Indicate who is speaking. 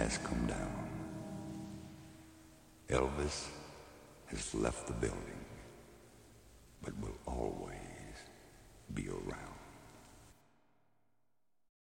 Speaker 1: has come down. Elvis has left the building.